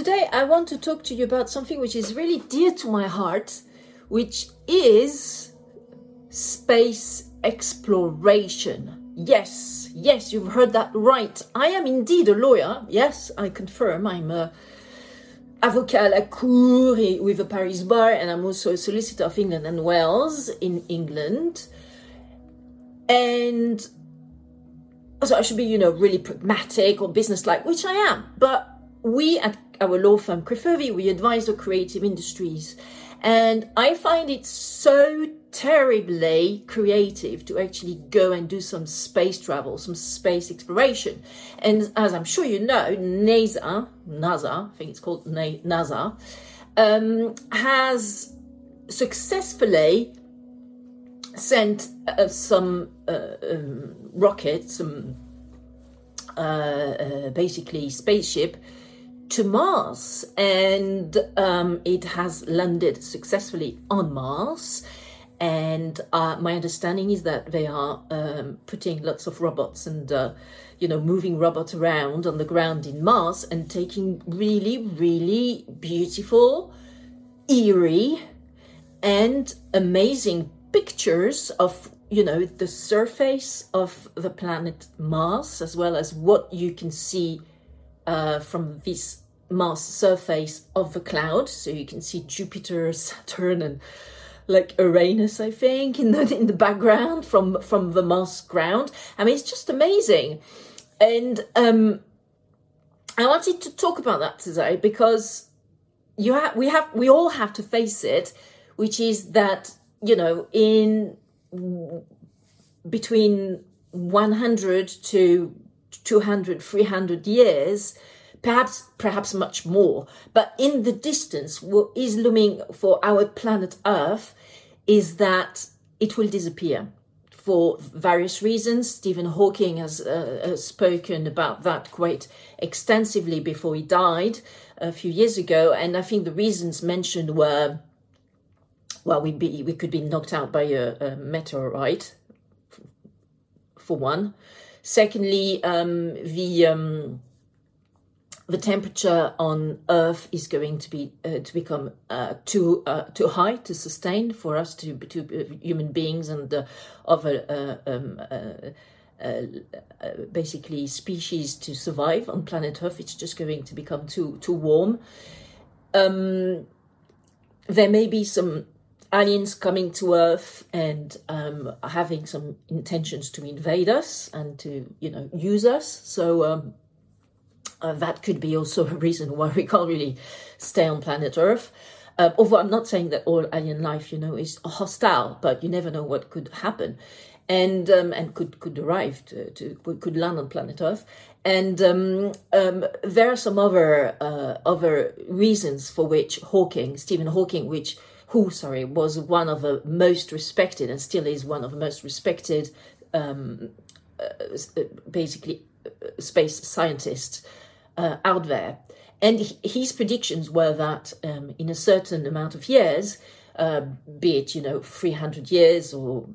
today I want to talk to you about something which is really dear to my heart, which is space exploration. Yes, yes, you've heard that right. I am indeed a lawyer. Yes, I confirm. I'm a avocat à la cour with a Paris bar, and I'm also a solicitor of England and Wales in England. And so I should be, you know, really pragmatic or businesslike, which I am. But we at our law firm, Crefovi, we advise the creative industries. And I find it so terribly creative to actually go and do some space travel, some space exploration. And as I'm sure you know, NASA, NASA, I think it's called NASA, um, has successfully sent uh, some uh, um, rockets, some uh, uh basically spaceship to Mars, and um, it has landed successfully on Mars. And uh, my understanding is that they are um, putting lots of robots and, uh, you know, moving robots around on the ground in Mars and taking really, really beautiful, eerie, and amazing pictures of you know the surface of the planet Mars as well as what you can see uh, from this Mars surface of the cloud. So you can see Jupiter, Saturn, and like Uranus, I think, in the in the background from from the Mars ground. I mean, it's just amazing, and um, I wanted to talk about that today because you have we have we all have to face it, which is that you know in between 100 to 200 300 years perhaps perhaps much more but in the distance what is looming for our planet earth is that it will disappear for various reasons. Stephen hawking has, uh, spoken about that quite extensively before he died a few years ago and i think the reasons mentioned were well we be we could be knocked out by a, a meteorite for one. Secondly um, the um, the temperature on Earth is going to be uh, to become uh, too uh, too high to sustain for us to to uh, human beings and other uh, um, uh, basically species to survive on planet Earth. It's just going to become too too warm. Um, there may be some aliens coming to Earth and um, having some intentions to invade us and to you know use us. So. Uh, that could be also a reason why we can't really stay on planet Earth. Uh, although I'm not saying that all alien life, you know, is hostile, but you never know what could happen, and um, and could could arrive to, to could land on planet Earth. And um, um, there are some other uh, other reasons for which Hawking, Stephen Hawking, which who sorry was one of the most respected and still is one of the most respected, um, uh, uh basically uh, space scientists uh, out there. And his predictions were that um, in a certain amount of years, uh, be it, you know, 300 years or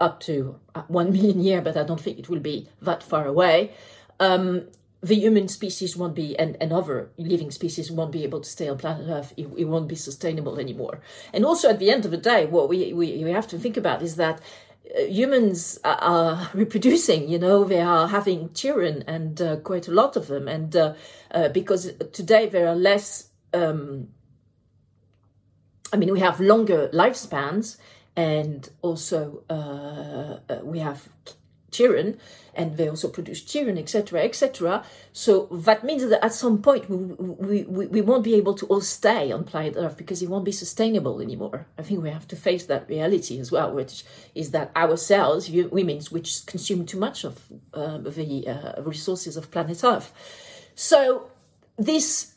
up to uh, 1 million year, but I don't think it will be that far away, um, the human species won't be, and, and other living species won't be able to stay on planet Earth. It, it won't be sustainable anymore. And also, at the end of the day, what we, we, we have to think about is that humans are reproducing you know they are having children and uh, quite a lot of them. And uh, uh, because today there are less um, i mean we have longer lifespans and also uh, uh, we have children and they also produce children etc etc so that means that at some point we, we, we won't be able to all stay on planet earth because it won't be sustainable anymore. I think we have to face that reality as well which is that ourselves women which consume too much of uh, the uh, resources of planet earth. So this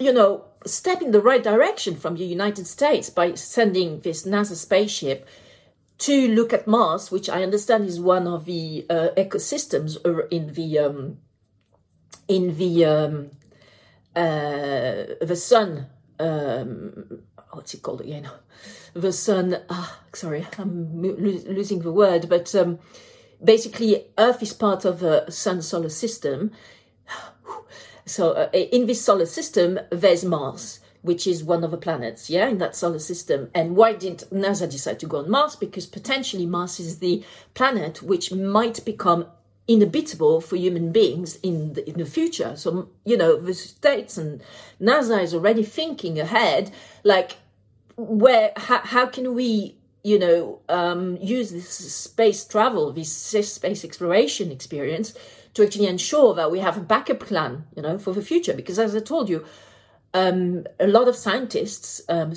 you know step in the right direction from the united states by sending this nasa spaceship to look at Mars, which I understand is one of the uh, ecosystems in the um, in the um, uh, the sun. Um, what's it called again? The sun. Ah, sorry, I'm lo- losing the word, but um, basically, Earth is part of the sun solar system. So uh, in this solar system, there's Mars, which is one of the planets, yeah, in that solar system. And why did NASA decide to go on Mars? Because potentially Mars is the planet which might become inhabitable for human beings in the, in the future. So, you know, the States and NASA is already thinking ahead, like, where, how, how can we, you know, um, use this space travel, this space exploration experience to actually ensure that we have a backup plan, you know, for the future? Because as I told you, um, a lot of scientists um,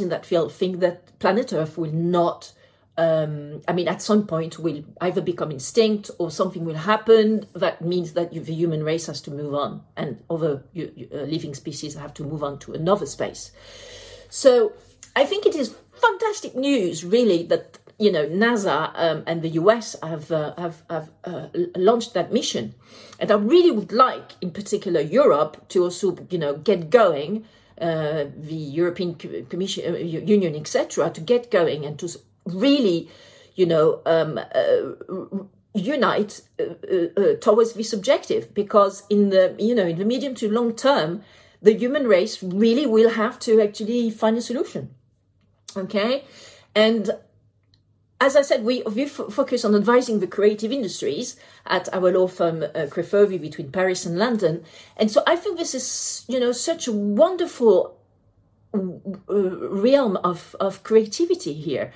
in that field think that planet Earth will not um, I mean, at some point will either become extinct or something will happen that means that the human race has to move on and other uh, living species have to move on to another space. So I think it is fantastic news, really, that you know NASA um, and the US have uh, have, have uh, launched that mission, and I really would like, in particular, Europe to also you know get going. Uh, the European Commission, uh, Union, etc., to get going and to really, you know, um, uh, unite uh, towards this objective because in the you know in the medium to long term the human race really will have to actually find a solution okay and as I said, we, we f- focus on advising the creative industries at our law firm, uh, between Paris and London. And so I think this is, you know, such a wonderful realm of, of creativity here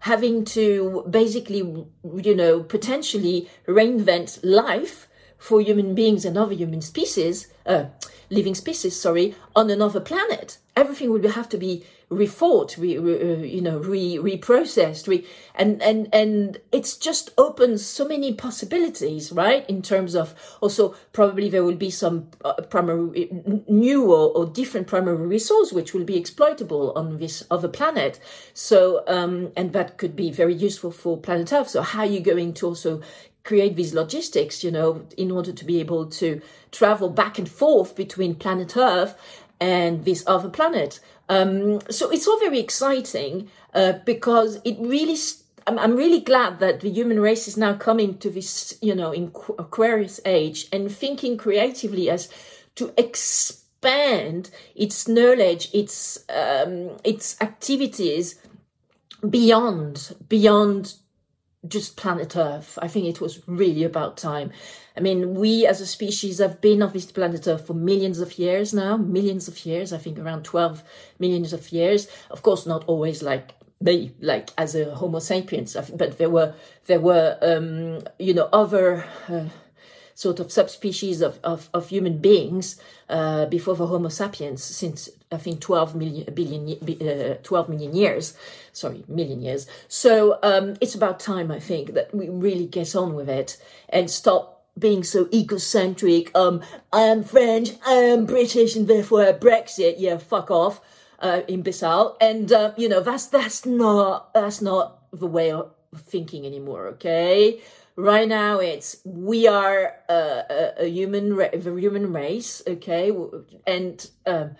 having to basically, you know, potentially reinvent life for human beings and other human species, uh, living species, sorry, on another planet. Everything will have to be rethought, re, re, uh, you know, re, reprocessed, re, and and and it's just opens so many possibilities, right? In terms of also probably there will be some uh, primary new or, or different primary resource which will be exploitable on this other planet. So um, and that could be very useful for planet Earth. So how are you going to also create these logistics, you know, in order to be able to travel back and forth between planet Earth and this other planet. Um, so it's all very exciting uh, because it really. I'm, I'm really glad that the human race is now coming to this, you know, in Aquarius age and thinking creatively as to expand its knowledge, its um, its activities beyond beyond just planet Earth. I think it was really about time. I mean, we as a species have been on this planet Earth for millions of years now, millions of years, I think around 12 millions of years. Of course, not always like me, like as a Homo sapiens, but there were, there were, um, you know, other, uh, sort of subspecies of, of, of human beings uh, before the Homo sapiens since I think 12 million, billion, uh, 12 million years, sorry, million years. So um, it's about time, I think, that we really get on with it and stop being so egocentric. Um, I am French, I am British, and therefore Brexit. Yeah, fuck off, uh, imbecile. And uh, you know that's that's not that's not the way thinking anymore. Okay, right now it's we are a, a, human ra- the human race okay? And um,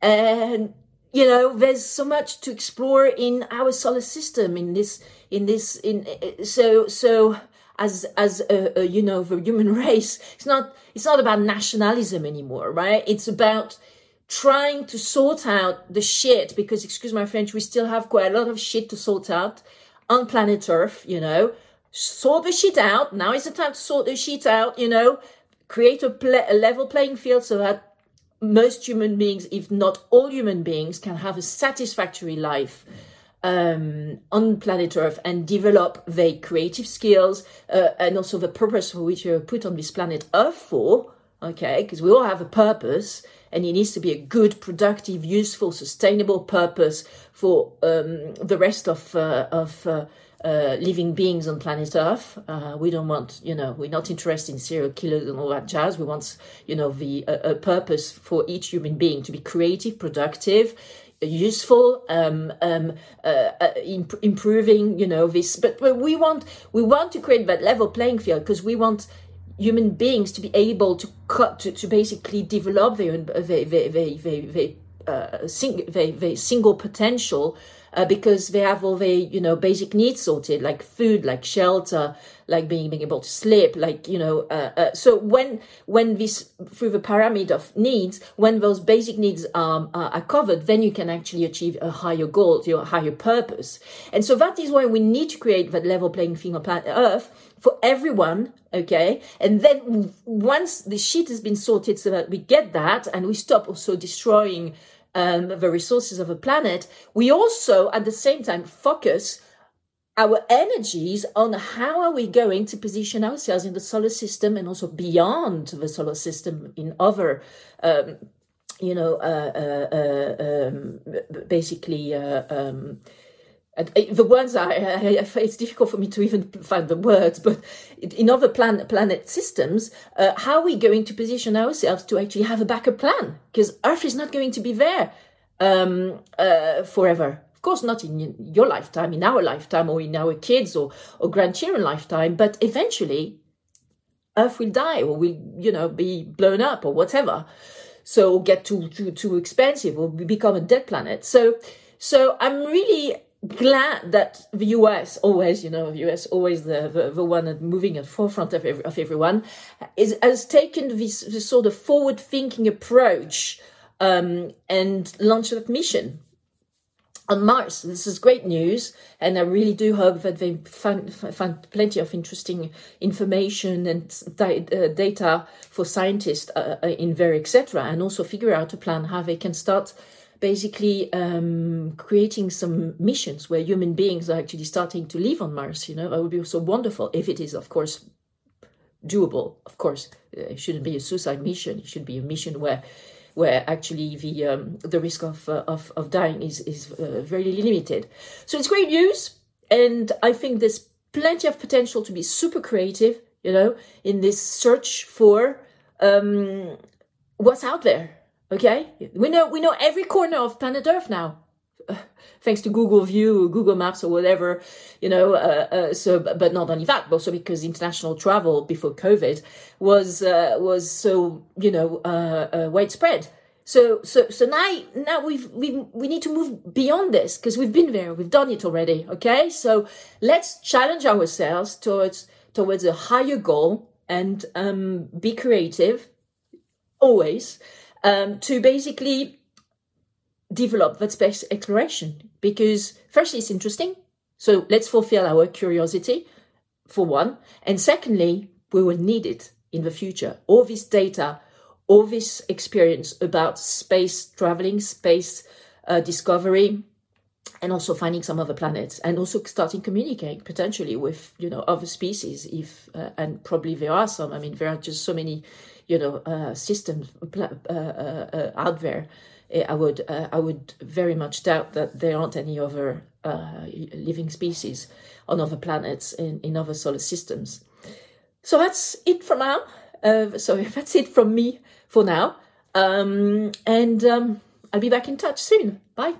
and you know there's so much to explore in our solar system in this in this in so so as as a, a, you know the human race it's not it's not about nationalism anymore right? It's about trying to sort out the shit because excuse my french we still have quite a lot of shit to sort out on planet earth you know sort the shit out. Now is the time to sort the shit out, you know, create a, a level playing field so that most human beings, if not all human beings, can have a satisfactory life um, on planet Earth and develop their creative skills uh, and also the purpose for which you're put on this planet Earth for. Okay, because we all have a purpose, and it needs to be a good, productive, useful, sustainable purpose for um, the rest of uh, of uh, uh, living beings on planet Earth. Uh, we don't want, you know, we're not interested in serial killers and all that jazz. We want, you know, the a purpose for each human being to be creative, productive, useful, um, um, uh, uh imp- improving, you know, this. But we want we want to create that level playing field because we want human beings to be able to cut to, to basically develop their their their, their, their, their, uh, sing, their, their single potential uh, because they have all their you know basic needs sorted, like food, like shelter, like being being able to sleep, like you know. Uh, uh, so when when this through the pyramid of needs, when those basic needs um, are covered, then you can actually achieve a higher goal, your higher purpose. And so that is why we need to create that level playing field on planet Earth for everyone okay and then once the shit has been sorted so that we get that and we stop also destroying um, the resources of the planet we also at the same time focus our energies on how are we going to position ourselves in the solar system and also beyond the solar system in other um, you know uh, uh, uh, um, basically uh, um, the words are it's difficult for me to even find the words but in other planet planet systems uh, how are we going to position ourselves to actually have a backup plan? Because earth is not going to be there um, uh, forever. Of course not in your lifetime in our lifetime or in our kids or, or grandchildren lifetime but eventually earth will die or will you know be blown up or whatever. So get too too too expensive or become a dead planet. So so i'm really glad that the US always, you know, the US always the the, the one moving at forefront of, every, of everyone is has taken this, this sort of forward thinking approach um, and launched that mission on Mars. This is great news, and I really do hope that they find, find plenty of interesting information and uh, data for scientists uh, uh in there, etc., and also figure out a plan how they can start basically um, creating some missions where human beings are actually starting to live on Mars. You know, that would be so wonderful if it is, of course, doable. Of course, it shouldn't be a suicide mission. It should be a mission where, where actually the um, the risk of, uh, of of dying is is uh, very limited. So it's great news, and I think there's plenty of potential to be super creative. You know, in this search for um, what's out there Okay, we know we know every corner of planet Earth now, thanks to Google View, Google Maps, or whatever. You know, uh, uh, so but not only that, but also because international travel before COVID was uh, was so you know uh, uh, widespread. So so so now now we've we we need to move beyond this because we've been there, we've done it already. Okay, so let's challenge ourselves towards towards a higher goal and um, be creative always um, to basically develop that space exploration because first it's interesting. So let's fulfill our curiosity for one. And secondly we will need it in the future. All this data all this experience about space traveling space uh, discovery and also finding some other planets and also starting communicating potentially with you know other species if uh, and probably there are some. I mean there are just so many you know uh, systems uh, uh, uh, out there, eh, I would I would very much doubt that there aren't any other living species on other planets in, in other solar systems. So that's it for now. Uh, sorry, that's it from me for now. Um, and um, I'll be back in touch soon. Bye.